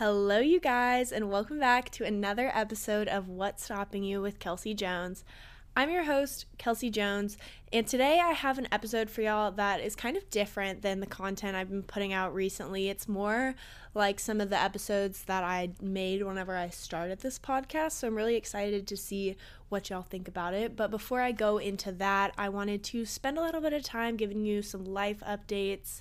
Hello, you guys, and welcome back to another episode of What's Stopping You with Kelsey Jones. I'm your host, Kelsey Jones, and today I have an episode for y'all that is kind of different than the content I've been putting out recently. It's more like some of the episodes that I made whenever I started this podcast, so I'm really excited to see what y'all think about it. But before I go into that, I wanted to spend a little bit of time giving you some life updates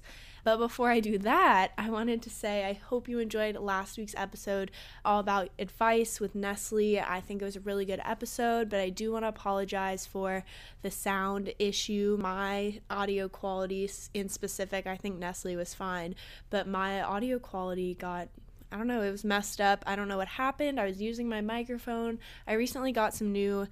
but before I do that, I wanted to say I hope you enjoyed last week's episode all about advice with Nestle. I think it was a really good episode, but I do want to apologize for the sound issue. My audio quality, in specific, I think Nestle was fine, but my audio quality got I don't know, it was messed up. I don't know what happened. I was using my microphone. I recently got some new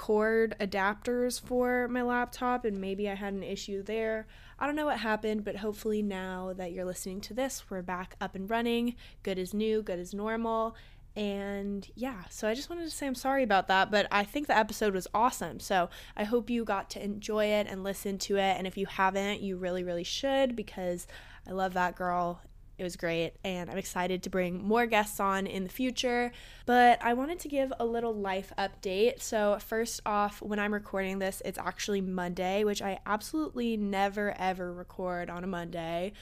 cord adapters for my laptop, and maybe I had an issue there. I don't know what happened, but hopefully now that you're listening to this, we're back up and running. Good as new, good as normal. And yeah, so I just wanted to say I'm sorry about that, but I think the episode was awesome. So I hope you got to enjoy it and listen to it. And if you haven't, you really, really should because I love that girl it was great, and I'm excited to bring more guests on in the future. But I wanted to give a little life update. So, first off, when I'm recording this, it's actually Monday, which I absolutely never ever record on a Monday,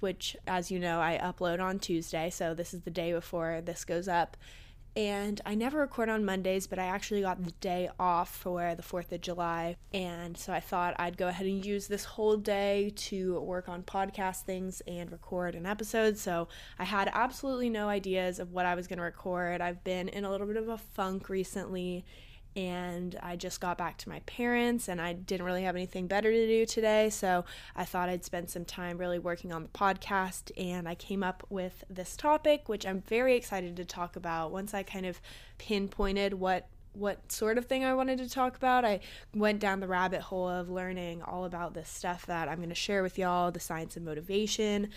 which, as you know, I upload on Tuesday. So, this is the day before this goes up and I never record on Mondays, but I actually got the day off for the 4th of July. And so I thought I'd go ahead and use this whole day to work on podcast things and record an episode. So I had absolutely no ideas of what I was going to record. I've been in a little bit of a funk recently and I just got back to my parents and I didn't really have anything better to do today. So I thought I'd spend some time really working on the podcast and I came up with this topic, which I'm very excited to talk about. Once I kind of pinpointed what what sort of thing I wanted to talk about. I went down the rabbit hole of learning all about this stuff that I'm going to share with y'all, the science of motivation.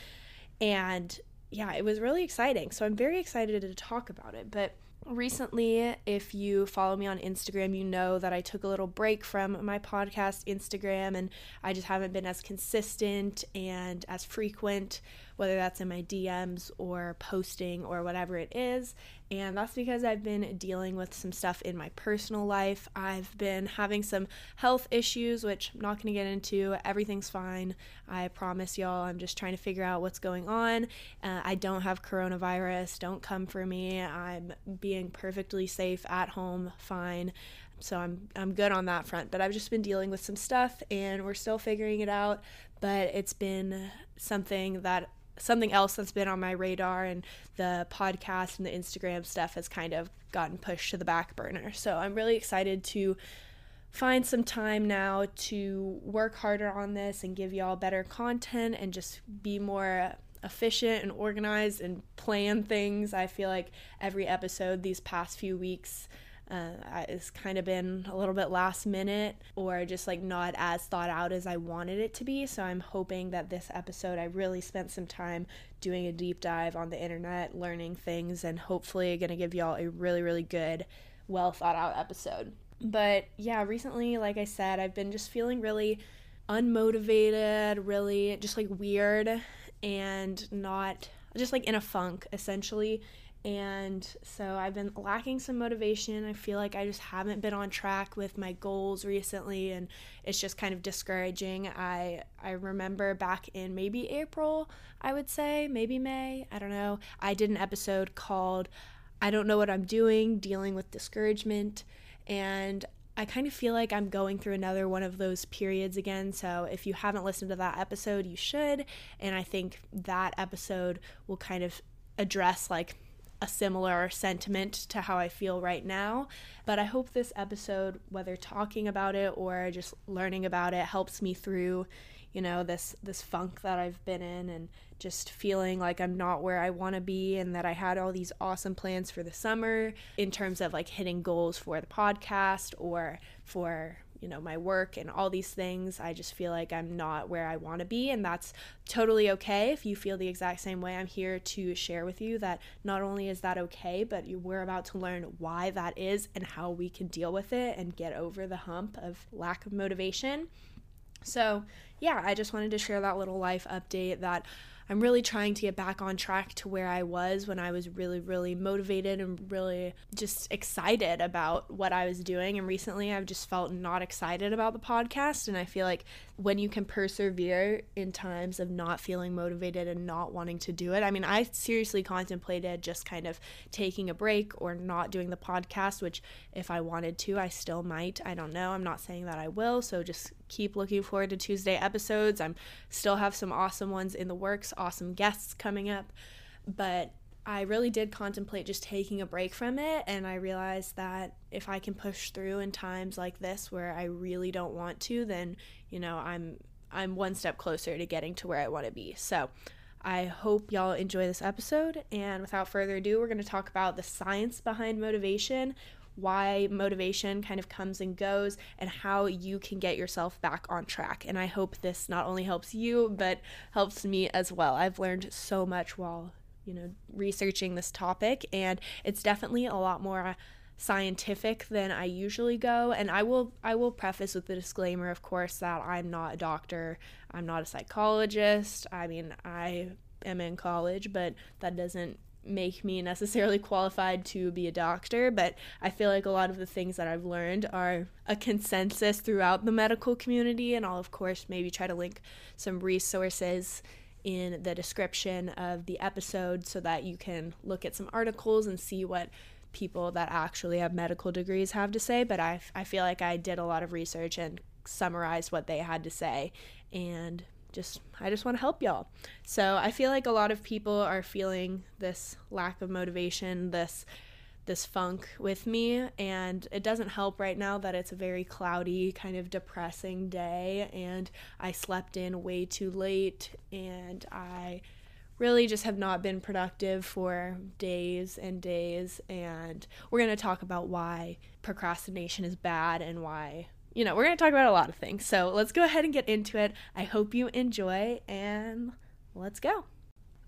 And yeah, it was really exciting. So I'm very excited to talk about it. But recently, if you follow me on Instagram, you know that I took a little break from my podcast Instagram and I just haven't been as consistent and as frequent whether that's in my DMs or posting or whatever it is. And that's because I've been dealing with some stuff in my personal life. I've been having some health issues, which I'm not going to get into. Everything's fine. I promise y'all. I'm just trying to figure out what's going on. Uh, I don't have coronavirus. Don't come for me. I'm being perfectly safe at home, fine so I'm I'm good on that front. But I've just been dealing with some stuff and we're still figuring it out. But it's been something that something else that's been on my radar and the podcast and the Instagram stuff has kind of gotten pushed to the back burner. So I'm really excited to find some time now to work harder on this and give y'all better content and just be more efficient and organized and plan things. I feel like every episode these past few weeks uh, it's kind of been a little bit last minute or just like not as thought out as I wanted it to be. So I'm hoping that this episode I really spent some time doing a deep dive on the internet, learning things, and hopefully to give y'all a really, really good, well thought out episode. But yeah, recently, like I said, I've been just feeling really unmotivated, really just like weird and not just like in a funk essentially and so I've been lacking some motivation. I feel like I just haven't been on track with my goals recently and it's just kind of discouraging. I I remember back in maybe April, I would say, maybe May, I don't know. I did an episode called I don't know what I'm doing, dealing with discouragement and I kind of feel like I'm going through another one of those periods again. So if you haven't listened to that episode, you should. And I think that episode will kind of address like a similar sentiment to how I feel right now. But I hope this episode, whether talking about it or just learning about it, helps me through, you know, this this funk that I've been in and just feeling like I'm not where I want to be and that I had all these awesome plans for the summer in terms of like hitting goals for the podcast or for you know my work and all these things i just feel like i'm not where i want to be and that's totally okay if you feel the exact same way. I'm here to share with you that not only is that okay but we're about to learn why that is and how we can deal with it and get over the hump of lack of motivation. So yeah i just wanted to share that little life update that I'm really trying to get back on track to where I was when I was really, really motivated and really just excited about what I was doing. And recently I've just felt not excited about the podcast. And I feel like when you can persevere in times of not feeling motivated and not wanting to do it, I mean, I seriously contemplated just kind of taking a break or not doing the podcast, which if I wanted to, I still might. I don't know. I'm not saying that I will. So just keep looking forward to Tuesday episodes. I'm still have some awesome ones in the works, awesome guests coming up. But I really did contemplate just taking a break from it and I realized that if I can push through in times like this where I really don't want to, then, you know, I'm I'm one step closer to getting to where I want to be. So, I hope y'all enjoy this episode and without further ado, we're going to talk about the science behind motivation, why motivation kind of comes and goes and how you can get yourself back on track. And I hope this not only helps you, but helps me as well. I've learned so much while, you know, researching this topic, and it's definitely a lot more uh, scientific than I usually go and I will I will preface with the disclaimer of course that I'm not a doctor, I'm not a psychologist. I mean, I am in college, but that doesn't make me necessarily qualified to be a doctor, but I feel like a lot of the things that I've learned are a consensus throughout the medical community. And I'll, of course, maybe try to link some resources in the description of the episode so that you can look at some articles and see what people that actually have medical degrees have to say. But I, I feel like I did a lot of research and summarized what they had to say. And just I just want to help y'all. So I feel like a lot of people are feeling this lack of motivation, this this funk with me and it doesn't help right now that it's a very cloudy kind of depressing day and I slept in way too late and I really just have not been productive for days and days and we're going to talk about why procrastination is bad and why you know, we're going to talk about a lot of things. So let's go ahead and get into it. I hope you enjoy and let's go.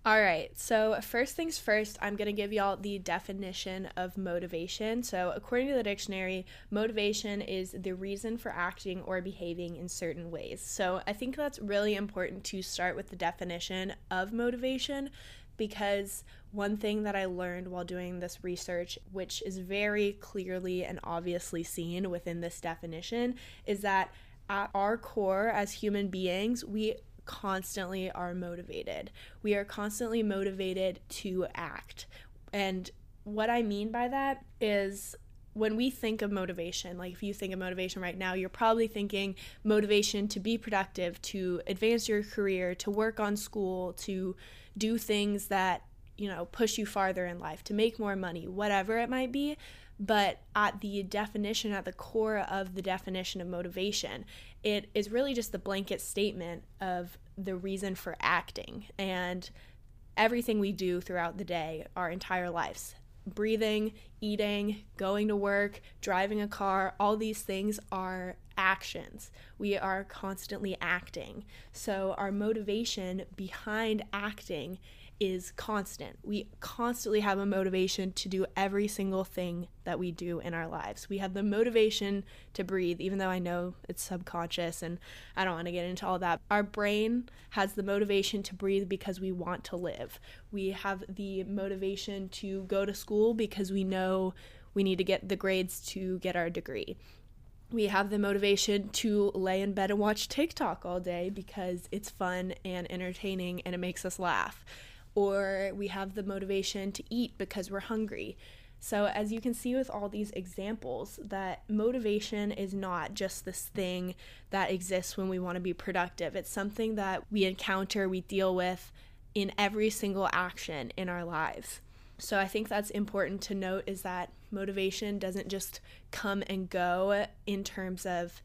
All right, so first things first, I'm going to give y'all the definition of motivation. So, according to the dictionary, motivation is the reason for acting or behaving in certain ways. So, I think that's really important to start with the definition of motivation because one thing that I learned while doing this research, which is very clearly and obviously seen within this definition, is that at our core as human beings, we constantly are motivated. We are constantly motivated to act. And what I mean by that is when we think of motivation, like if you think of motivation right now, you're probably thinking motivation to be productive, to advance your career, to work on school, to do things that, you know, push you farther in life, to make more money, whatever it might be. But at the definition, at the core of the definition of motivation, it is really just the blanket statement of the reason for acting and everything we do throughout the day, our entire lives. Breathing, eating, going to work, driving a car, all these things are actions. We are constantly acting. So, our motivation behind acting is constant. We constantly have a motivation to do every single thing that we do in our lives. We have the motivation to breathe, even though I know it's subconscious and I don't want to get into all that. Our brain has the motivation to breathe because we want to live. We have the motivation to go to school because we know we need to get the grades to get our degree we have the motivation to lay in bed and watch TikTok all day because it's fun and entertaining and it makes us laugh. Or we have the motivation to eat because we're hungry. So, as you can see with all these examples, that motivation is not just this thing that exists when we want to be productive. It's something that we encounter, we deal with in every single action in our lives. So I think that's important to note is that motivation doesn't just come and go in terms of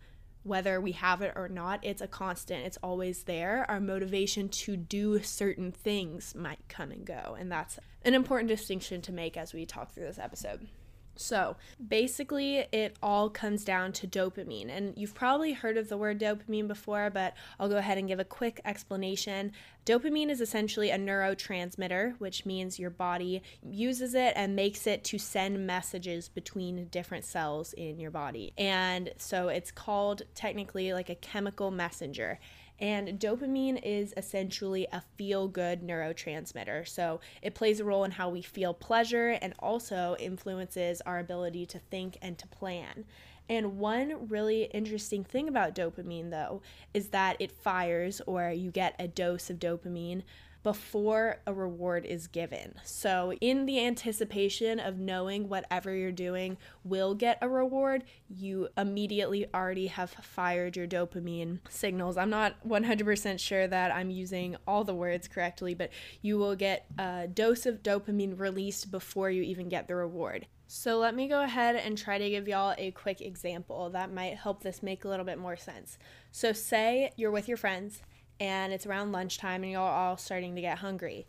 whether we have it or not. It's a constant, it's always there. Our motivation to do certain things might come and go. And that's an important distinction to make as we talk through this episode. So basically, it all comes down to dopamine. And you've probably heard of the word dopamine before, but I'll go ahead and give a quick explanation. Dopamine is essentially a neurotransmitter, which means your body uses it and makes it to send messages between different cells in your body. And so it's called technically like a chemical messenger. And dopamine is essentially a feel good neurotransmitter. So it plays a role in how we feel pleasure and also influences our ability to think and to plan. And one really interesting thing about dopamine, though, is that it fires or you get a dose of dopamine before a reward is given. So, in the anticipation of knowing whatever you're doing will get a reward, you immediately already have fired your dopamine signals. I'm not 100% sure that I'm using all the words correctly, but you will get a dose of dopamine released before you even get the reward. So, let me go ahead and try to give y'all a quick example that might help this make a little bit more sense. So, say you're with your friends and it's around lunchtime and you're all starting to get hungry.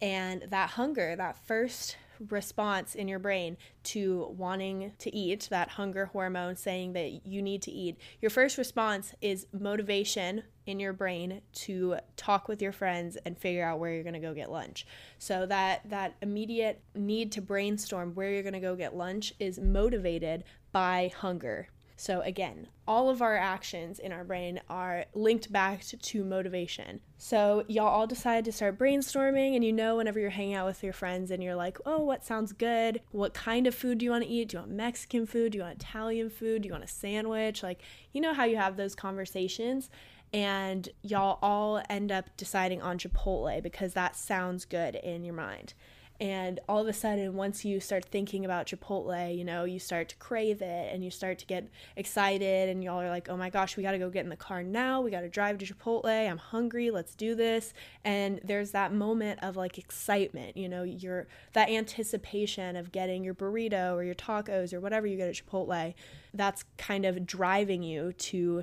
And that hunger, that first response in your brain to wanting to eat, that hunger hormone saying that you need to eat, your first response is motivation in your brain to talk with your friends and figure out where you're going to go get lunch. So that that immediate need to brainstorm where you're going to go get lunch is motivated by hunger so, again, all of our actions in our brain are linked back to, to, motivation. So, y'all all decide to start brainstorming, and you know, whenever you're hanging out with your friends and you're like, oh, what sounds good? What kind of food do you want to eat? Do you want Mexican food? Do you want Italian food? Do you want a sandwich? Like, you know how you have those conversations and y'all all end up deciding on Chipotle because that sounds good in your mind. And all of a sudden, once you start thinking about Chipotle, you know, you start to crave it and you start to get excited, and y'all are like, oh my gosh, we got to go get in the car now. We got to drive to Chipotle. I'm hungry. Let's do this. And there's that moment of like excitement, you know, your that anticipation of getting your burrito or your tacos or whatever you get at Chipotle. That's kind of driving you to.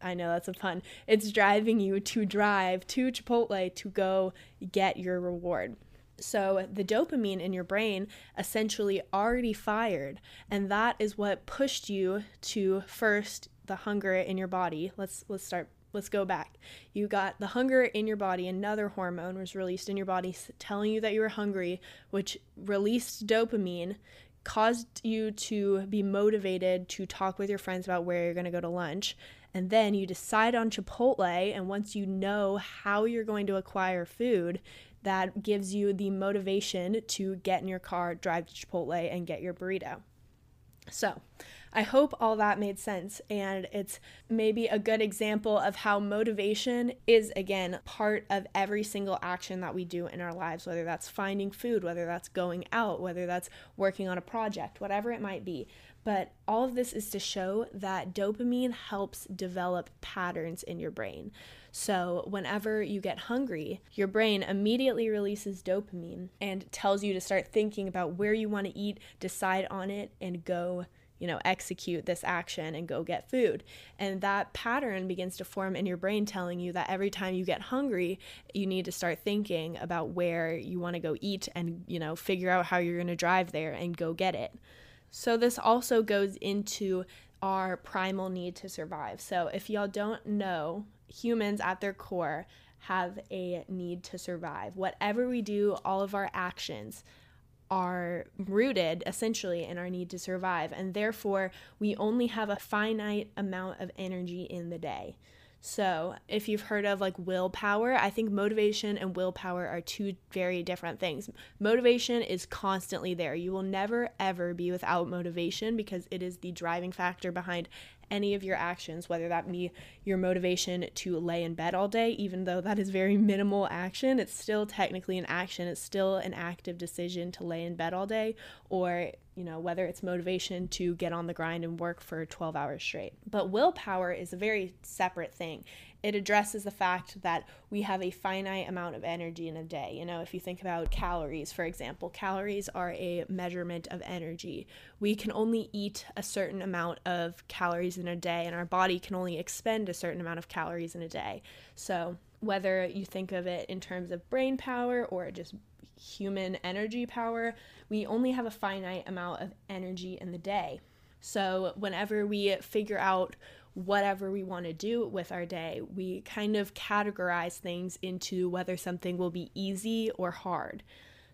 I know that's a pun. It's driving you to drive to Chipotle to go get your reward. So the dopamine in your brain essentially already fired, and that is what pushed you to first the hunger in your body. Let's let's start let's go back. You got the hunger in your body, another hormone was released in your body telling you that you were hungry, which released dopamine, caused you to be motivated to talk with your friends about where you're going to go to lunch. And then you decide on Chipotle, and once you know how you're going to acquire food, that gives you the motivation to get in your car, drive to Chipotle, and get your burrito. So, I hope all that made sense, and it's maybe a good example of how motivation is, again, part of every single action that we do in our lives, whether that's finding food, whether that's going out, whether that's working on a project, whatever it might be. But all of this is to show that dopamine helps develop patterns in your brain. So, whenever you get hungry, your brain immediately releases dopamine and tells you to start thinking about where you want to eat, decide on it, and go you know, execute this action and go get food. And that pattern begins to form in your brain, telling you that every time you get hungry, you need to start thinking about where you want to go eat and, you know, figure out how you're going to drive there and go get it. So, this also goes into our primal need to survive. So, if y'all don't know, humans at their core have a need to survive. Whatever we do, all of our actions are rooted essentially in our need to survive. And therefore, we only have a finite amount of energy in the day. So, if you've heard of like willpower, I think motivation and willpower are two very different things. Motivation is constantly there. You will never ever be without motivation because it is the driving factor behind any of your actions, whether that be your motivation to lay in bed all day, even though that is very minimal action, it's still technically an action. It's still an active decision to lay in bed all day, or, you know, whether it's motivation to get on the grind and work for 12 hours straight. But willpower is a very separate thing it addresses the fact that we have a finite amount of energy in a day. You know, if you think about calories, for example, calories are a measurement of energy. We can only eat a certain amount of calories in a day, and our body can only expend a certain amount of calories in a day. So, whether you think of it in terms of brain power or just human energy power, we only have a finite amount of energy in the day. So, whenever we figure out whatever we want to do with our day, we kind of categorize things into whether something will be easy or hard.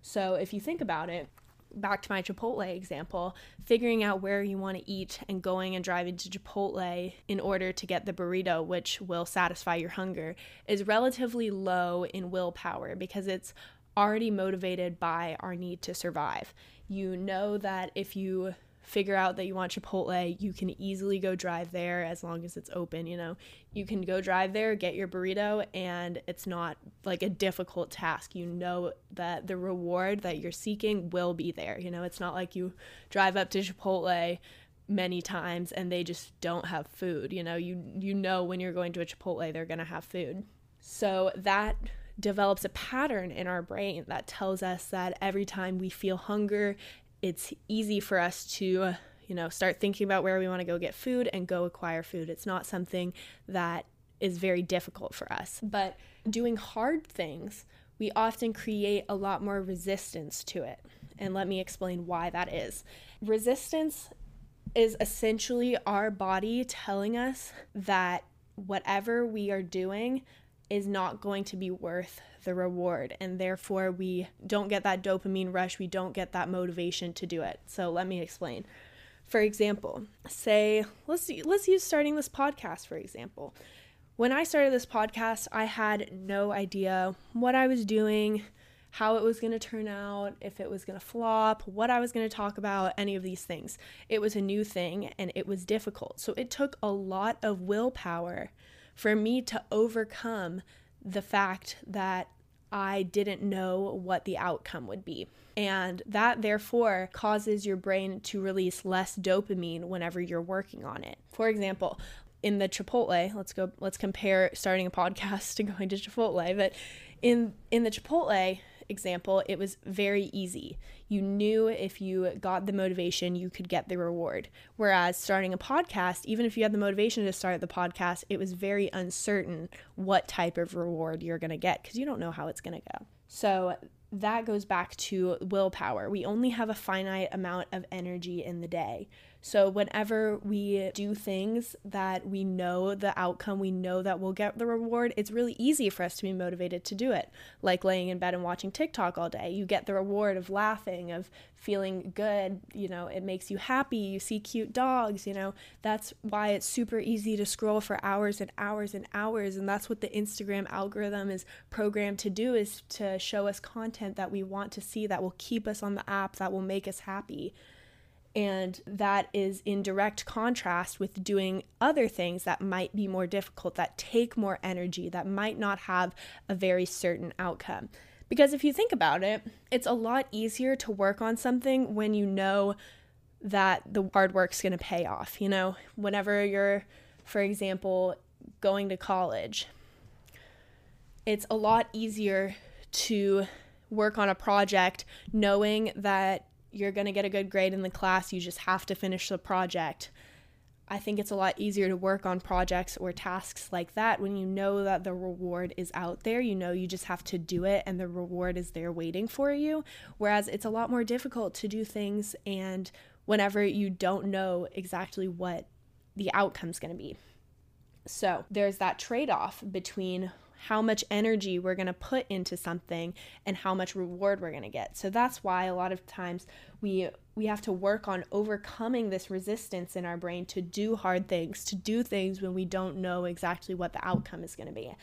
So if you think about it, back to my Chipotle example, figuring out where you want to eat and going and driving to Chipotle in order to get the burrito, which will satisfy your hunger, is relatively low in willpower because it's already motivated by our need to survive. You know that if you figure out that you want Chipotle, you can easily go drive there as long as it's open, you know. You can go drive there, get your burrito, and it's not like a difficult task. You know that the reward that you're seeking will be there. You know, it's not like you drive up to Chipotle many times and they just don't have food. You know, you you know when you're going to a Chipotle, they're going to have food. So that develops a pattern in our brain that tells us that every time we feel hunger it's easy for us to, you know, start thinking about where we want to go get food and go acquire food. It's not something that is very difficult for us. But doing hard things, we often create a lot more resistance to it. And let me explain why that is. Resistance is essentially our body telling us that whatever we are doing is not going to be worth the reward and therefore we don't get that dopamine rush we don't get that motivation to do it so let me explain for example say let's let's use starting this podcast for example when i started this podcast i had no idea what i was doing how it was going to turn out, if it was going to flop, what I was going to talk about, any of these things. It was a new thing and it was difficult. So it took a lot of willpower for me to overcome the fact that I didn't know what the outcome would be. And that therefore causes your brain to release less dopamine whenever you're working on it. For example, in the Chipotle, let's go let's compare starting a podcast to going to Chipotle, but in in the Chipotle, example, it was very easy. You knew if you got the motivation, you could get the reward. Whereas starting a podcast, even if you had the motivation to start the podcast, it was very uncertain what type of reward you're going to get because you don't know how it's going to go. So that goes back to willpower. We only have a finite amount of energy in the day. So, whenever we do things that we know the outcome, we know that we'll get the reward, it's really easy for us to be motivated to do it. Like laying in bed and watching TikTok all day. You get the reward of laughing, of feeling good. You know, it makes you happy. You see cute dogs, you know. That's why it's super easy to scroll for hours and hours and hours. And that's what the Instagram algorithm is programmed to do is to show us content that we want to see that will keep us on the app, that will make us happy. And that is in direct contrast with doing other things that might be more difficult, that take more energy, that might not have a very certain outcome. Because if you think about it, it's a lot easier to work on something when you know that the hard work's to pay off. You know, whenever you're, for example, going to college, it's a lot easier to work on a project knowing that you're going to get a good grade in the class, you just have to finish the project. I think it's a lot easier to work on projects or tasks like that when you know that the reward is out there. You know, you just have to do it and the reward is there waiting for you. Whereas it's a lot more difficult to do things and whenever you don't know exactly what the outcome's going to be. So there's that trade off between how much energy we're going to put into something and how much reward we're going to get. So that's why a lot of times we we have to work on overcoming this resistance in our brain to do hard things, to do things when we don't know exactly what the outcome is going to be.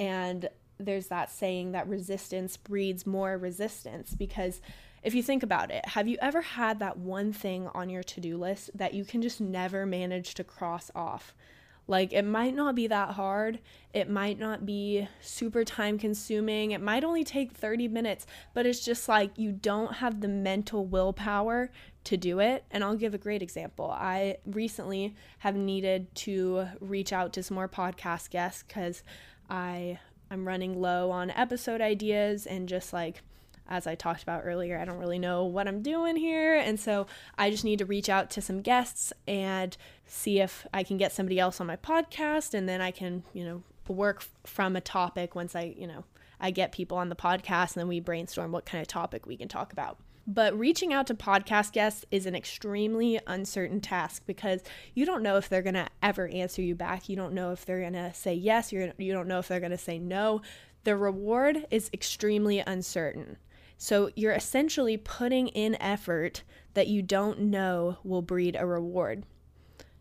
And there's that saying that resistance breeds more resistance because if you think about it, have you ever had that one thing on your to do list that you can just never manage to cross off? Like, it might not be that hard. It might not be super time consuming. It might only take 30 minutes, but it's just like you don't have the mental willpower to do it. And I'll give a great example. I recently have needed to reach out to some more podcast guests because I I'm running low on episode ideas and just like as I talked about earlier, I don't really know what I'm doing here. And so I just need to reach out to some guests and see if I can get somebody else on my podcast. And then I can, you know, work from a topic once I, you know, I get people on the podcast and then we brainstorm what kind of topic we can talk about. But reaching out to podcast guests is an extremely uncertain task because you don't know if they're going to ever answer you back. You don't know if they're going to say yes. You're, you don't know if they're going to say no. The reward is extremely uncertain. So you're essentially putting in effort that you don't know will breed a reward.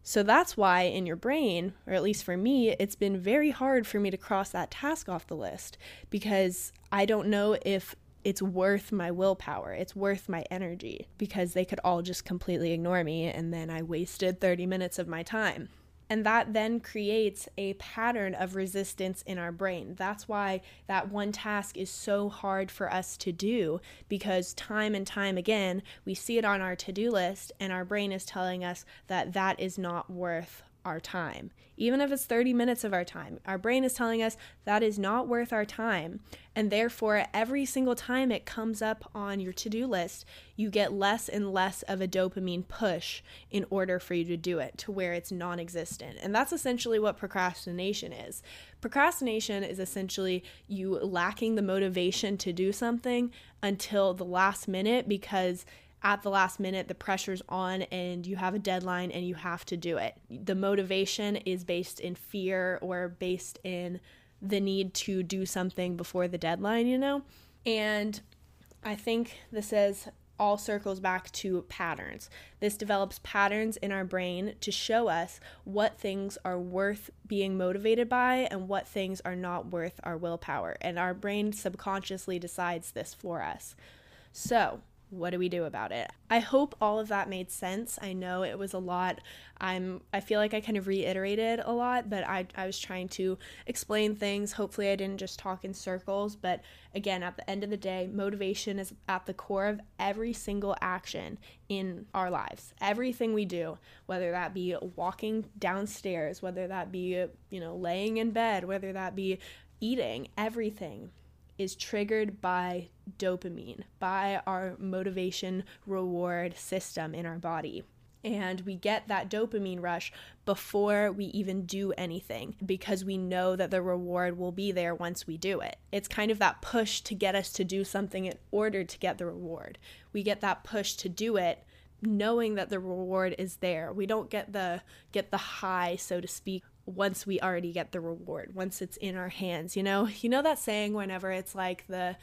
So that's why in your brain, or at least for me, it's been very hard for me to cross that task off the list because I don't know if it's worth my willpower. It's worth my energy because they could all just completely ignore me and then I wasted 30 minutes of my time. And that then creates a pattern of resistance in our brain. That's why that one task is so hard for us to do because time and time again, we see it on our to do list, and our brain is telling us that that is not worth our time. Even if it's 30 minutes of our time, our brain is telling us that is not worth our time. And therefore, every single time it comes up on your to do list, you get less and less of a dopamine push in order for you to do it to where it's non existent. And that's essentially what procrastination is. Procrastination is essentially you lacking the motivation to do something until the last minute because at the last minute, the pressure's on and you have a deadline and you have to do it. The motivation is based in fear or based in the need to do something before the deadline, you know? And I think this is all circles back to patterns. This develops patterns in our brain to show us what things are worth being motivated by and what things are not worth our willpower. And our brain subconsciously decides this for us. So, what do we do about it? I hope all of that made sense. I know it was a lot. I'm I feel like I kind of reiterated a lot, but I I was trying to explain things. Hopefully I didn't just talk in circles, but again, at the end of the day, motivation is at the core of every single action in our lives. Everything we do, whether that be walking downstairs, whether that be, you know, laying in bed, whether that be eating, everything is triggered by dopamine, by our motivation reward system in our body. And we get that dopamine rush before we even do anything because we know that the reward will be there once we do it. It's kind of that push to get us to do something in order to get the reward. We get that push to do it knowing that the reward is there. We don't get the get the high, so to speak, once we already get the reward, once it's in our hands, you know? You know that saying whenever it's like the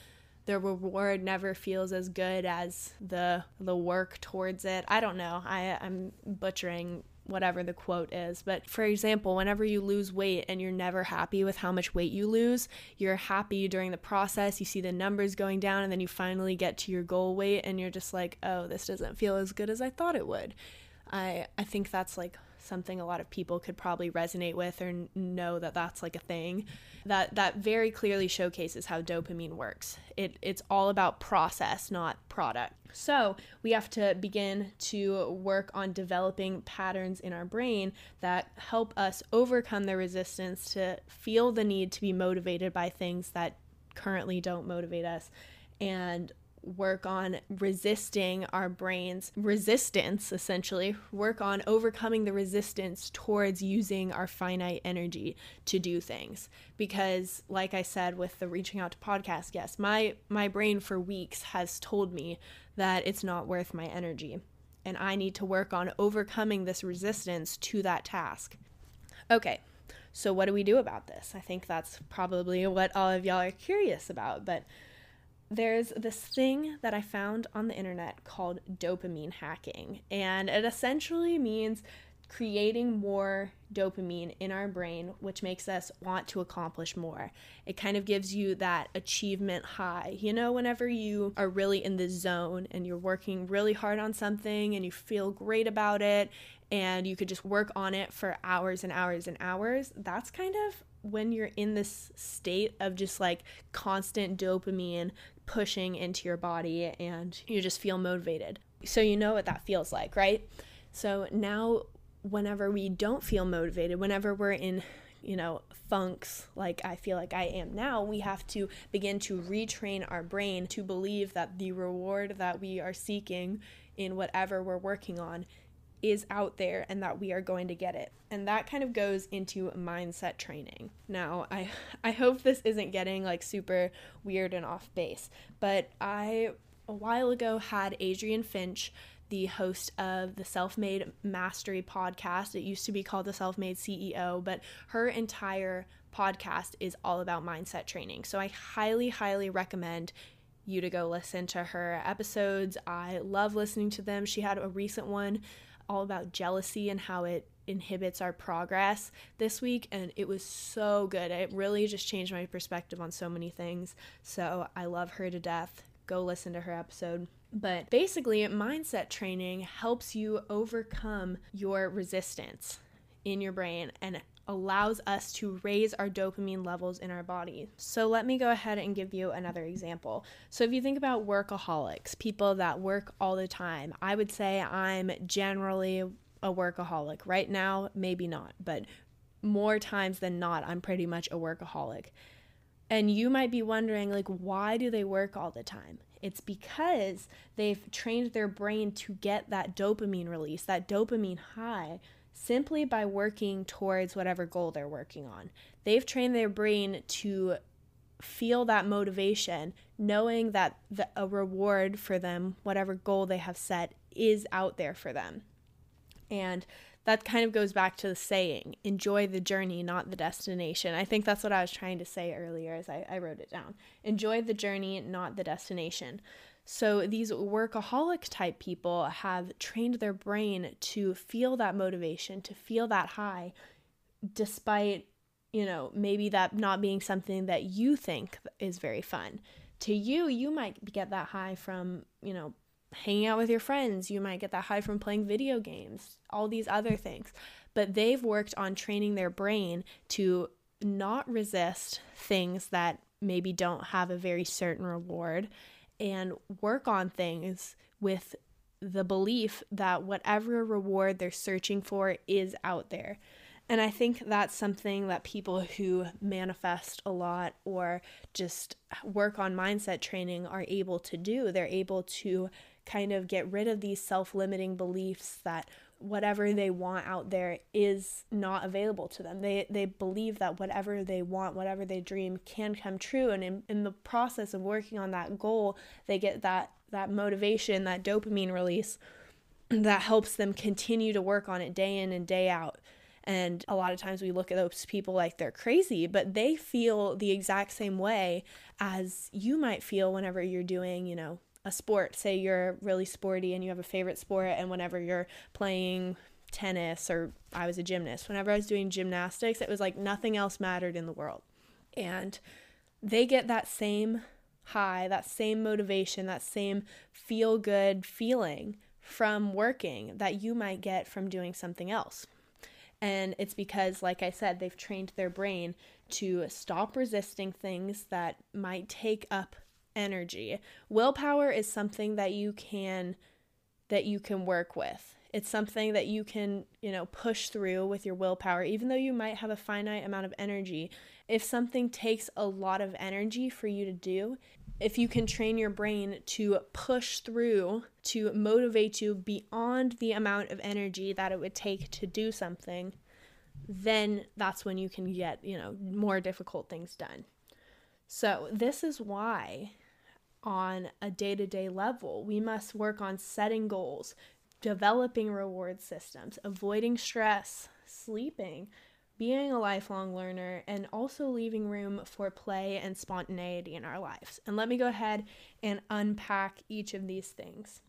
the reward never feels as good as the the work towards it. I don't know. I I'm butchering whatever the quote is. But for example, whenever you lose weight and you're never happy with how much weight you lose, you're happy during the process, you see the numbers going down, and then you finally get to your goal weight and you're just like, oh, this doesn't feel as good as I thought it would. I, I think that's like something a lot of people could probably resonate with or know that that's like a thing. That that very clearly showcases how dopamine works. It it's all about process not product. So we have to begin to work on developing patterns in our brain that help us overcome the resistance to feel the need to be motivated by things that currently don't motivate us and work on resisting our brain's resistance, essentially, work on overcoming the resistance towards using our finite energy to do things. Because, like I said with the reaching out to podcast yes, my, my brain for weeks has told me that it's not worth my energy. And I need to work on overcoming this resistance to that task. Okay, so what do we do about this? I think that's probably what all of y'all are curious about, but there's this thing that I found on the internet called dopamine hacking, and it essentially means creating more dopamine in our brain, which makes us want to accomplish more. It kind of gives you that achievement high. You know, whenever you are really in the zone and you're working really hard on something and you feel great about it and you could just work on it for hours and hours and hours, that's kind of when you're in this state of just like constant dopamine pushing into your body and you just feel motivated. So you know what that feels like, right? So now whenever we don't feel motivated, whenever we're in, you know, funks like I feel like I am now, we have to begin to retrain our brain to believe that the reward that we are seeking in whatever we're working on is out there and that we are going to get it. And that kind of goes into mindset training. Now, I I hope this isn't getting like super weird and off base, but I a while ago had Adrienne Finch, the host of the Self Made Mastery podcast. It used to be called the Self Made CEO, but her entire podcast is all about mindset training. So I highly highly recommend you to go listen to her episodes. I love listening to them. She had a recent one all about jealousy and how it inhibits our progress this week and it was so good. It really just changed my perspective on so many things. So I love her to death. Go listen to her episode. But basically, mindset training helps you overcome your resistance in your brain and allows us to raise our dopamine levels in our body. So, let me go ahead and give you another example. So, if you think about workaholics, people that work all the time, I would say I'm generally a workaholic. Right now, maybe not, but more times than not, I'm pretty much a workaholic. And you might be wondering, like, why do they work all the time? It's because they've trained their brain to get that dopamine release, that dopamine high simply by working towards whatever goal they're working on. They've trained their brain to feel that motivation, knowing that the, a reward for them, whatever goal they have set, is out there for them. And that kind of goes back to the saying enjoy the journey not the destination i think that's what i was trying to say earlier as I, I, wrote it down enjoy the journey not the destination so these workaholic type people have trained their brain to feel that motivation, to feel that high, despite, you know, maybe that not being something that you think is very fun. To you, you might get that high from, you know, hanging out with your friends. You might get that high from playing video games, all these other things. But they've worked on training their brain to not resist things that maybe don't have a very certain reward and work on things with the belief that whatever reward they're searching for is out there. And I think that's something that people who manifest a lot or just work on mindset training are able to do. They're able to kind of get rid of these self limiting beliefs that whatever they want out there is not available to them. They they believe that whatever they want, whatever they dream can come true and in, in the process of working on that goal, they get that that motivation, that dopamine release that helps them continue to work on it day in and day out. And a lot of times we look at those people like they're crazy, but they feel the exact same way as you might feel whenever you're doing, you know, a sport, say you're really sporty and you have a favorite sport, and whenever you're playing tennis or I was a gymnast, whenever I was doing gymnastics, it was like nothing else mattered in the world. And they get that same high, that same motivation, that same feel good feeling from working that you might get from doing something else. And it's because, like I said, they've trained their brain to stop resisting things that might take up energy. Willpower is something that you can that you can work with. It's something that you can, you know, push through with your willpower even though you might have a finite amount of energy. If something takes a lot of energy for you to do, if you can train your brain to push through to motivate you beyond the amount of energy that it would take to do something, then that's when you can get, you know, more difficult things done. So, this is why on a day to day level. We must work on setting goals, developing reward systems, avoiding stress, sleeping, being a lifelong learner, and also leaving room for play and spontaneity in our lives. And let me go ahead and unpack each of these things.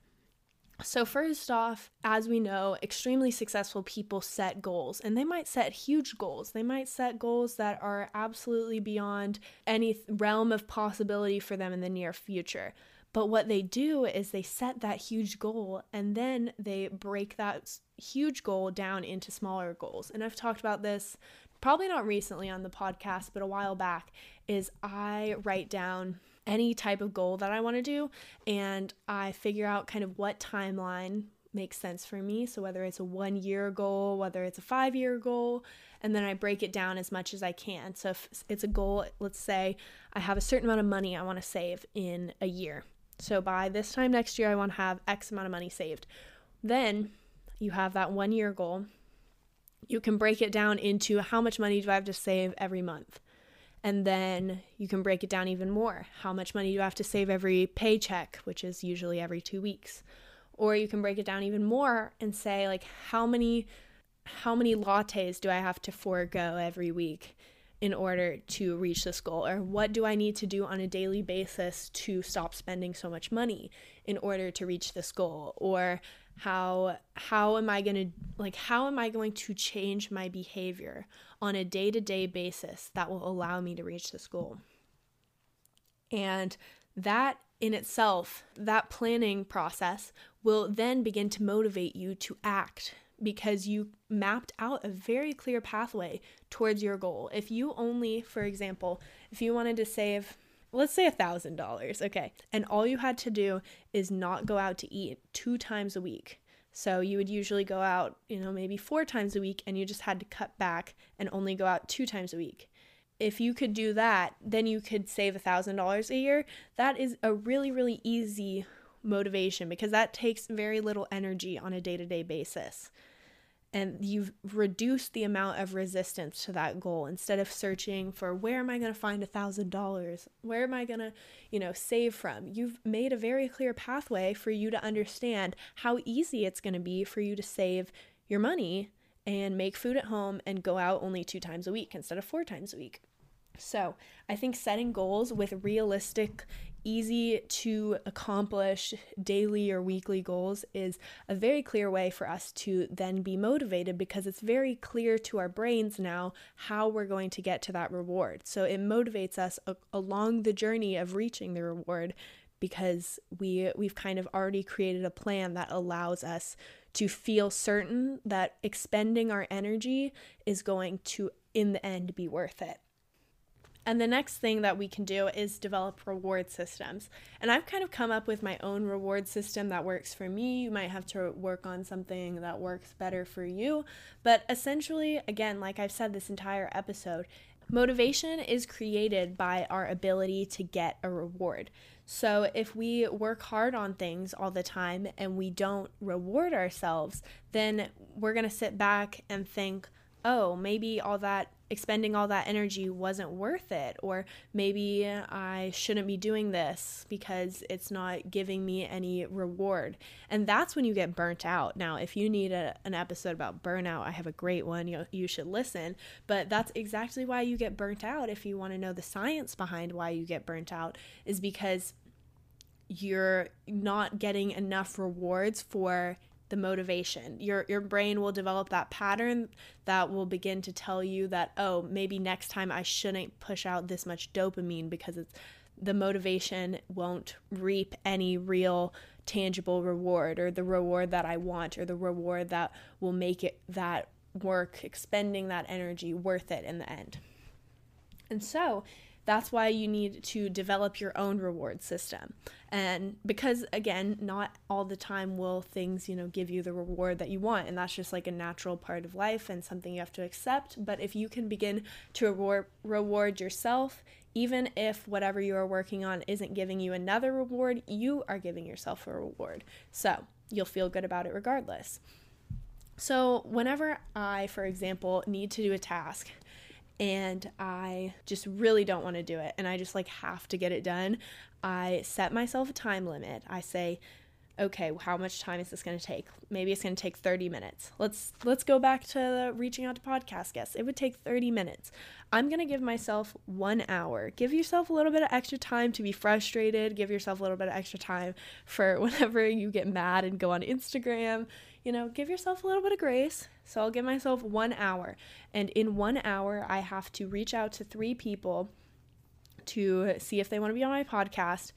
So, first off, as we know, extremely successful people set goals and they might set huge goals. They might set goals that are absolutely beyond any realm of possibility for them in the near future. But what they do is they set that huge goal and then they break that huge goal down into smaller goals. And I've talked about this probably not recently on the podcast, but a while back is I write down any type of goal that I want to do and I figure out kind of what timeline makes sense for me. So, whether it's a one year goal, whether it's a five year goal, and then I break it down as much as I can. So, if it's a goal, let's say I have a certain amount of money I want to save in a year. So, by this time next year, I want to have X amount of money saved. Then you have that one year goal. You can break it down into how much money do I have to save every month? And then you can break it down even more. How much money do you have to save every paycheck, which is usually every two weeks? Or you can break it down even more and say, like, how many how many lattes do I have to forego every week in order to reach this goal? Or what do I need to do on a daily basis to stop spending so much money in order to reach this goal? Or how how am I going to like how am I going to change my behavior on a day-to-day basis that will allow me to reach this goal? And that in itself, that planning process will then begin to motivate you to act because you mapped out a very clear pathway towards your goal. If you only, for example, if you wanted to save, let's say a $1,000, okay, and all you had to do is not go out to eat two times a week. So you would usually go out, you know, maybe four times a week, and you just had to cut back and only go out two times a week. If you could do that, then you could save a $1,000 a year. That is a really, really easy motivation because that takes very little energy on a day to day basis and you've reduced the amount of resistance to that goal. Instead of searching for where am i going to find a thousand dollars? Where am i going to you know save from? You've made a very clear pathway for you to understand how easy it's going to be for you to save your money and make food at home and go out only two times a week instead of four times a week. So, I think setting goals with realistic, easy to accomplish daily or weekly goals is a very clear way for us to then be motivated because it's very clear to our brains now how we're going to get to that reward. So, it motivates us a- along the journey of reaching the reward because we we've kind of already created a plan that allows us to feel certain that expending our energy is going to in the end be worth it. And the next thing that we can do is develop reward systems. And I've kind of come up with my own reward system that works for me. You might have to work on something that works better for you. But essentially, again, like I've said this entire episode, motivation is created by our ability to get a reward. So if we work hard on things all the time and we don't reward ourselves, then we're going to sit back and think, oh, maybe all that expending all that energy wasn't worth it, or maybe I shouldn't be doing this because it's not giving me any reward. And that's when you get burnt out. Now, if you need a, an episode about burnout, I have a great one. You, you should listen. But that's exactly why you get burnt out. If you want to know the science behind why you get burnt out, is because you're not getting enough rewards for the motivation. Your your brain will develop that pattern that will begin to tell you that oh, maybe next time I shouldn't push out this much dopamine because it's the motivation won't reap any real tangible reward or the reward that I want or the reward that will make it that work expending that energy worth it in the end. And so, that's why you need to develop your own reward system. And because again, not all the time will things, you know, give you the reward that you want, and that's just like a natural part of life and something you have to accept, but if you can begin to reward reward yourself even if whatever you are working on isn't giving you another reward, you are giving yourself a reward. So, you'll feel good about it regardless. So, whenever I, for example, need to do a task, and I just really don't want to do it and I just like have to get it done, I set myself a time limit. I say, okay, how much time is this going to take? Maybe it's going to take 30 minutes. Let's let's go back to reaching out to podcast guests. It would take 30 minutes. I'm going to give myself 1 hour. Give yourself a little bit of extra time to be frustrated, give yourself a little bit of extra time for whenever you get mad and go on Instagram, you know, give yourself a little bit of grace. So I'll give myself 1 hour. And in 1 hour, I have to reach out to 3 people to see if they want to be on my podcast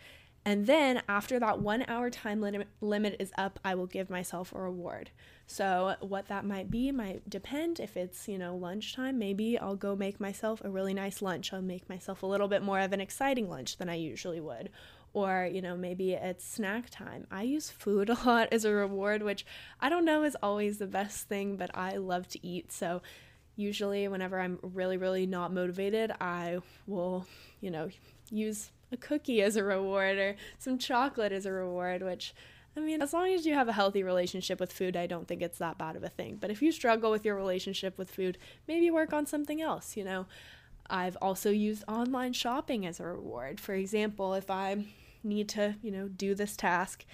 and then after that one hour time limit, limit is up, I will give myself a reward. So, what that might be might depend. If it's, you know, lunchtime, maybe I'll go make myself a really nice lunch. I'll make myself a little bit more of an exciting lunch than I usually would. Or, you know, maybe it's snack time. I use food a lot as a reward, which I don't know is always the best thing, but I love to eat. So, usually, whenever I'm really, really not motivated, I will, you know, use a cookie as a reward or some chocolate as a reward, which I mean, as long as you have a healthy relationship with food, I don't think it's that bad of a thing. But if you struggle with your relationship with food, maybe work on something else, you know. I've also used online shopping as a reward. For example, if I need to, you know, do this task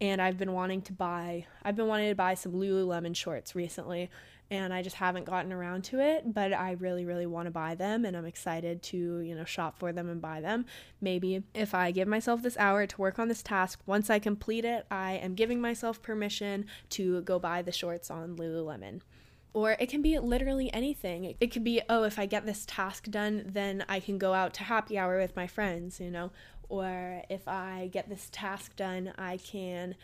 and I've been wanting to buy I've been wanting to buy some Lululemon shorts recently and I just haven't gotten around to it, but I really, really want to buy them and I'm excited to, you know, shop for them and buy them. Maybe if I give myself this hour to work on this task, once I complete it, I am giving myself permission to go buy the shorts on Lululemon. Or it can be literally anything. It could be, oh, if I get this task done, then I can go out to happy hour with my friends, you know. Or if I get this task done, I can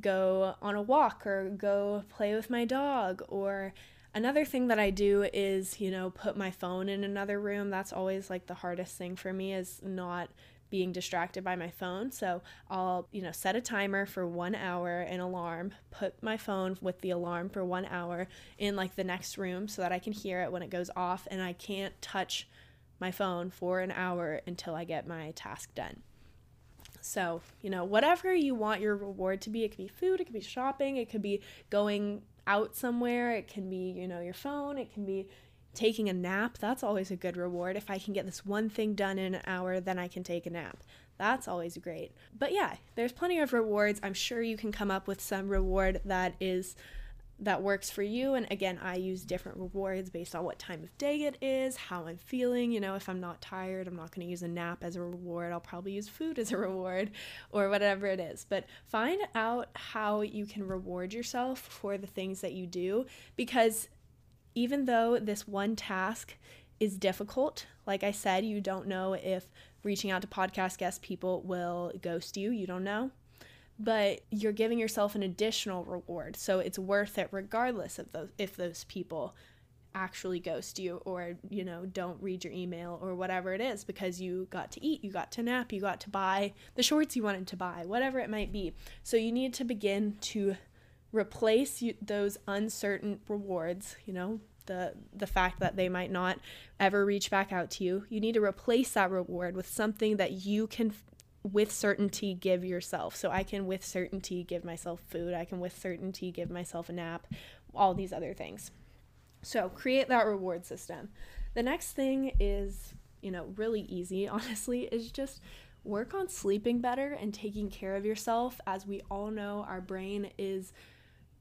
go on a walk or go play with my dog or another thing that I do is, you know, put my phone in another room. That's always like the hardest thing for me is not being distracted by my phone. So I'll, you know, set a timer for one hour, an alarm, put my phone with the alarm for one hour in like the next room so that I can hear it when it goes off and I can't touch my phone for an hour until I get my task done. So, you know, whatever you want your reward to be, it could be food, it could be shopping, it could be going out somewhere, it can be, you know, your phone, it can be taking a nap. That's always a good reward. If I can get this one thing done in an hour, then I can take a nap. That's always great. But yeah, there's plenty of rewards. I'm sure you can come up with some reward that is that works for you. And again, I use different rewards based on what time of day it is, how I'm feeling. You know, if I'm not tired, I'm not going to use a nap as a reward. I'll probably use food as a reward or whatever it is. But find out how you can reward yourself for the things that you do because even though this one task is difficult, like I said, you don't know if reaching out to podcast guest people will ghost you. You don't know but you're giving yourself an additional reward. So it's worth it regardless of those if those people actually ghost you or you know don't read your email or whatever it is because you got to eat, you got to nap, you got to buy the shorts you wanted to buy, whatever it might be. So you need to begin to replace you, those uncertain rewards, you know, the the fact that they might not ever reach back out to you. You need to replace that reward with something that you can with certainty give yourself. So I can with certainty give myself food, I can with certainty give myself a nap, all these other things. So create that reward system. The next thing is, you know, really easy, honestly, is just work on sleeping better and taking care of yourself. As we all know, our brain is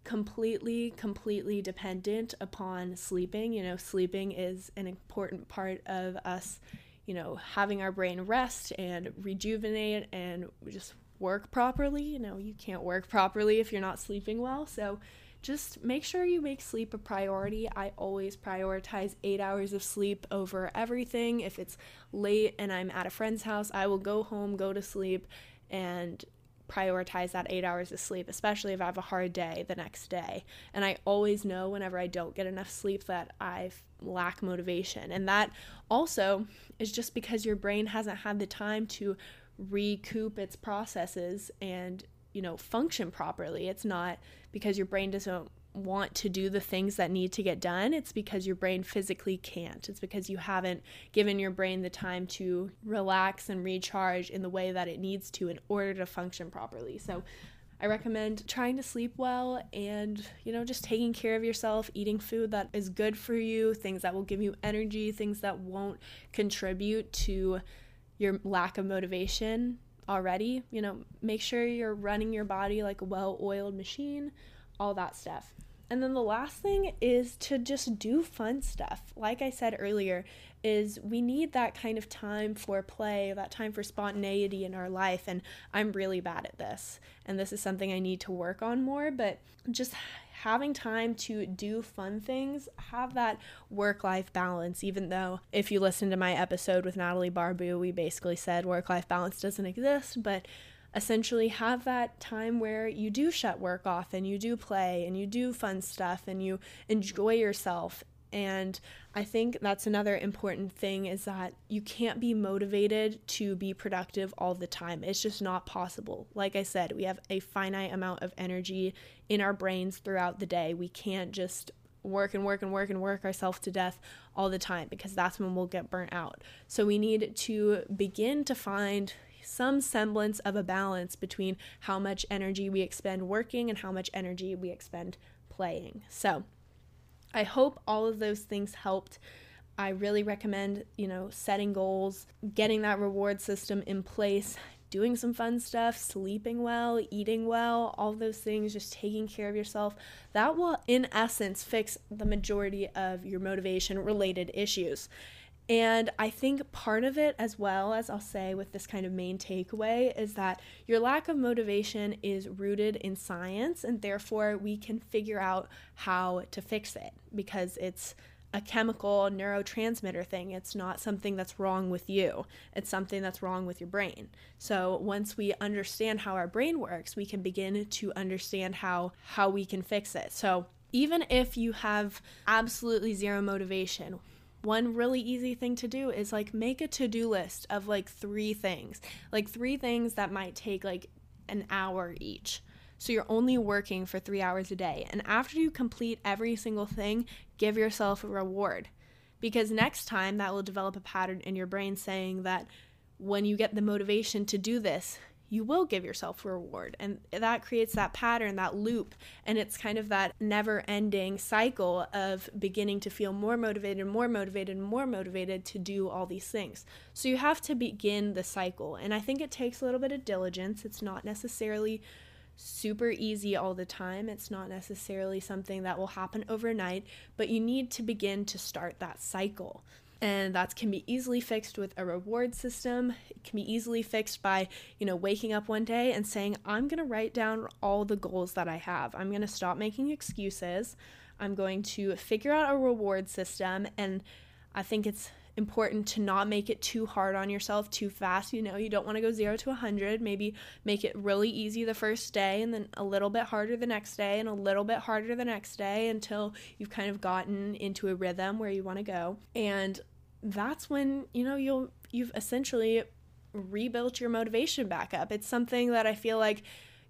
completely completely dependent upon sleeping you know sleeping is an important part of us you know, having our brain rest and rejuvenate and just work properly. You know, you can't work properly if you're not sleeping well. So just make sure you make sleep a priority. I always prioritize eight hours of sleep over everything. If it's late and I'm at a friend's house, I will go home, go to sleep, and prioritize that eight hours of sleep, especially if I have a hard day the next day. And I always know whenever I don't get enough sleep that I lack motivation. And that also is just because your brain hasn't had the time to recoup its processes and, you know, function properly. It's not because your brain doesn't want to do the things that need to get done, it's because your brain physically can't. It's because you haven't given your brain the time to relax and recharge in the way that it needs to in order to function properly. So, I recommend trying to sleep well and, you know, just taking care of yourself, eating food that is good for you, things that will give you energy, things that won't contribute to your lack of motivation already. You know, make sure you're running your body like a well oiled machine, all that stuff. And then the last thing is to just do fun stuff. Like I said earlier, is we need that kind of time for play, that time for spontaneity in our life and I'm really bad at this. And this is something I need to work on more, but just having time to do fun things, have that work life balance, even though if you listen to my episode with Natalie Barbu, we basically said work life balance doesn't exist, but essentially have that time where you do shut work off and you do play and you do fun stuff and you enjoy yourself and I think that's another important thing is that you can't be motivated to be productive all the time. It's just not possible. Like I said, we have a finite amount of energy in our brains throughout the day. We can't just work and work and work and work ourselves to death all the time because that's when we'll get burnt out. So we need to begin to find some semblance of a balance between how much energy we expend working and how much energy we expend playing. So, I hope all of those things helped. I really recommend, you know, setting goals, getting that reward system in place, doing some fun stuff, sleeping well, eating well, all those things, just taking care of yourself, that will, in essence, fix the majority of your motivation related issues. And I think part of it, as well as I'll say with this kind of main takeaway, is that your lack of motivation is rooted in science, and therefore we can figure out how to fix it because it's a chemical neurotransmitter thing. It's not something that's wrong with you, it's something that's wrong with your brain. So once we understand how our brain works, we can begin to understand how, how we can fix it. So even if you have absolutely zero motivation, one really easy thing to do is like make a to-do list of like three things. Like three things that might take like an hour each. So you're only working for three hours a day. And after you complete every single thing give yourself a reward. Because next time that will develop a pattern in your brain saying that when you get the motivation to do this you will give yourself reward. And that creates that pattern, that loop. And it's kind of that never ending cycle of beginning to feel more motivated, more motivated, more motivated to do all these things. So you have to begin the cycle. And I think it takes a little bit of diligence. It's not necessarily super easy all the time. It's not necessarily something that will happen overnight, but you need to begin to start that cycle and that can be easily fixed with a reward system. It can be easily fixed by you know waking up one day and saying i'm going to write down all the goals that i have. I'm going to stop making excuses. I'm going to figure out a reward system. And i think it's important to not make it too hard on yourself too fast. You know you don't want to go 0 to 100 maybe make it really easy the first day and then a little bit harder the next day and a little bit harder the next day until you've kind of gotten into a rhythm where you want to go. And that's when you know you'll you've essentially rebuilt your motivation back up. It's something that i feel like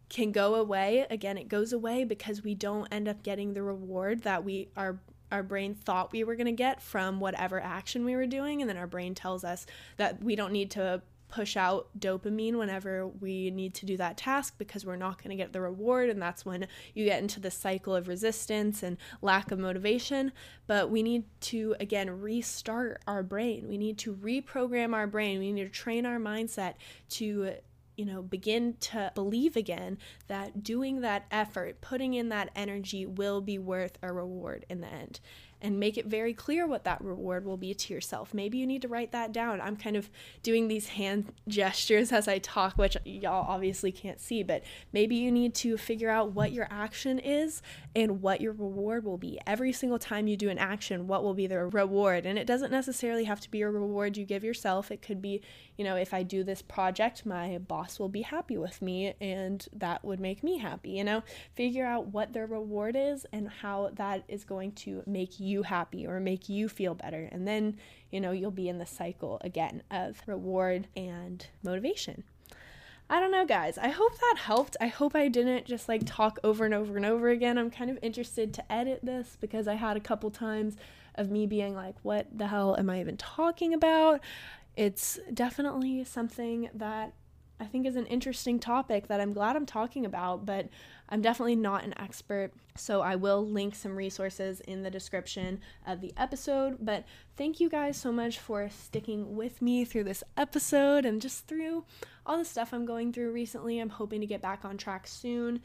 can go away. Again it goes away because we don't end up getting the reward that we our our brain thought we were going to get from whatever action we were doing. And then our brain tells us that we don't need to push out dopamine whenever we need to do that task because we're not going to get the reward. And that's when you get into the cycle of resistance and lack of motivation. But we need to, again, restart our brain. We need to reprogram our brain. We need to train our mindset to you know, begin to believe again that doing that effort, putting in that energy will be worth a reward in the end and make it very clear what that reward will be to yourself. Maybe you need to write that down. I'm kind of doing these hand gestures as I talk, which y'all obviously can't see, but maybe you need to figure out what your action is and what your reward will be. Every single time you do an action, what will be the reward? And it doesn't necessarily have to be a reward you give yourself. It could be, you know, if I do this project, my boss will be happy with me and that would make me happy, you know? Figure out what their reward is and how that is going to make you you happy or make you feel better. And then, you know, you'll be in the cycle again of reward and motivation. I don't know, guys. I hope that helped. I hope I didn't just like talk over and over and over again. I'm kind of interested to edit this because I had a couple times of me being like, what the hell am I even talking about? It's definitely something that I think is an interesting topic that I'm glad I'm talking about, but I'm definitely not an expert. So I will link some resources in the description of the episode. But thank you guys so much for sticking with me through this episode and just through all the stuff I'm going through recently. I'm hoping to get back on track soon.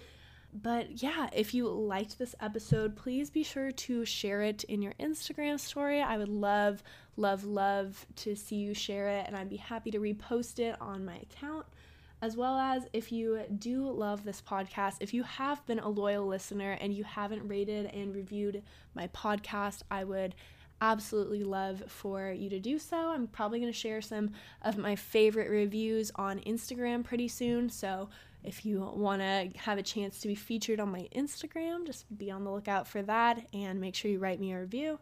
But yeah, if you liked this episode, please be sure to share it in your Instagram story. I would love, love, love to see you share it, and I'd be happy to repost it on my account as well as if you do love this podcast, if you have been a loyal listener and you haven't rated and reviewed my podcast, I would absolutely love for you to do so. I'm probably going to share some of my favorite reviews on Instagram pretty soon. So if you want to have a chance to be featured on my Instagram, just be on the lookout for that and make sure you write me a review.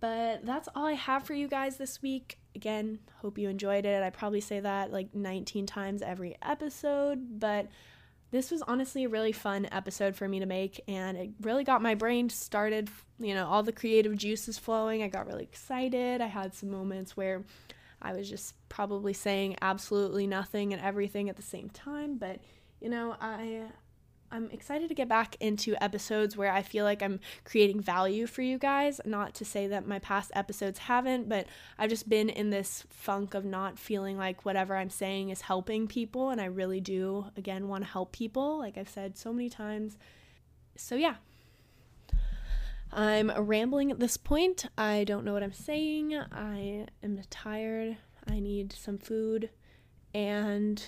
But that's all I have for you guys this week. Again, hope you enjoyed it. I probably say that like 19 times every episode, but this was honestly a really fun episode for me to make and it really got my brain started, you know, all the creative juices flowing. I got really excited. I had some moments where I was just probably saying absolutely nothing and everything at the same time, but you know, I I'm excited to get back into episodes where I feel like I'm creating value for you guys. Not to say that my past episodes haven't, but I've just been in this funk of not feeling like whatever I'm saying is helping people. And I really do, again, want to help people, like I've said so many times. So, yeah. I'm rambling at this point. I don't know what I'm saying. I am tired. I need some food. And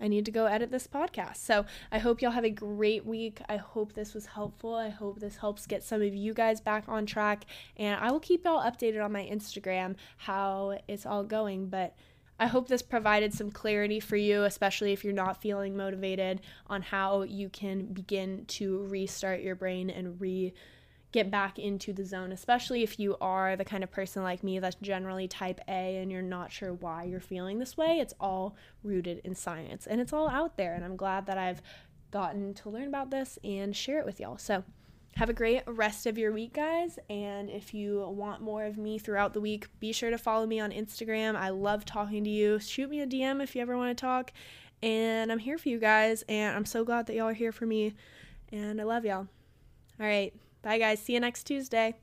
I need to go edit this podcast. So I hope y'all have a great week. I hope this was helpful. I hope this helps get some of you guys back on track. And I will keep y'all updated on my Instagram how it's all going. But I hope this provided some clarity for you, especially if you're not feeling motivated on how you can begin to restart your brain and re get back into the zone, especially if you are the kind of person like me that's generally type A and you're not sure why you're feeling this way. It's all rooted in science and it's all out there. And I'm glad that I've gotten to learn about this and share it with y'all. So, have a great rest of your week, guys. And if you want more of me throughout the week, be sure to follow me on Instagram. I love talking to you. Shoot me a DM if you ever want to talk. And I'm here for you guys. And I'm so glad that y'all are here for me. And I love y'all. All right. Bye, guys. See you next Tuesday.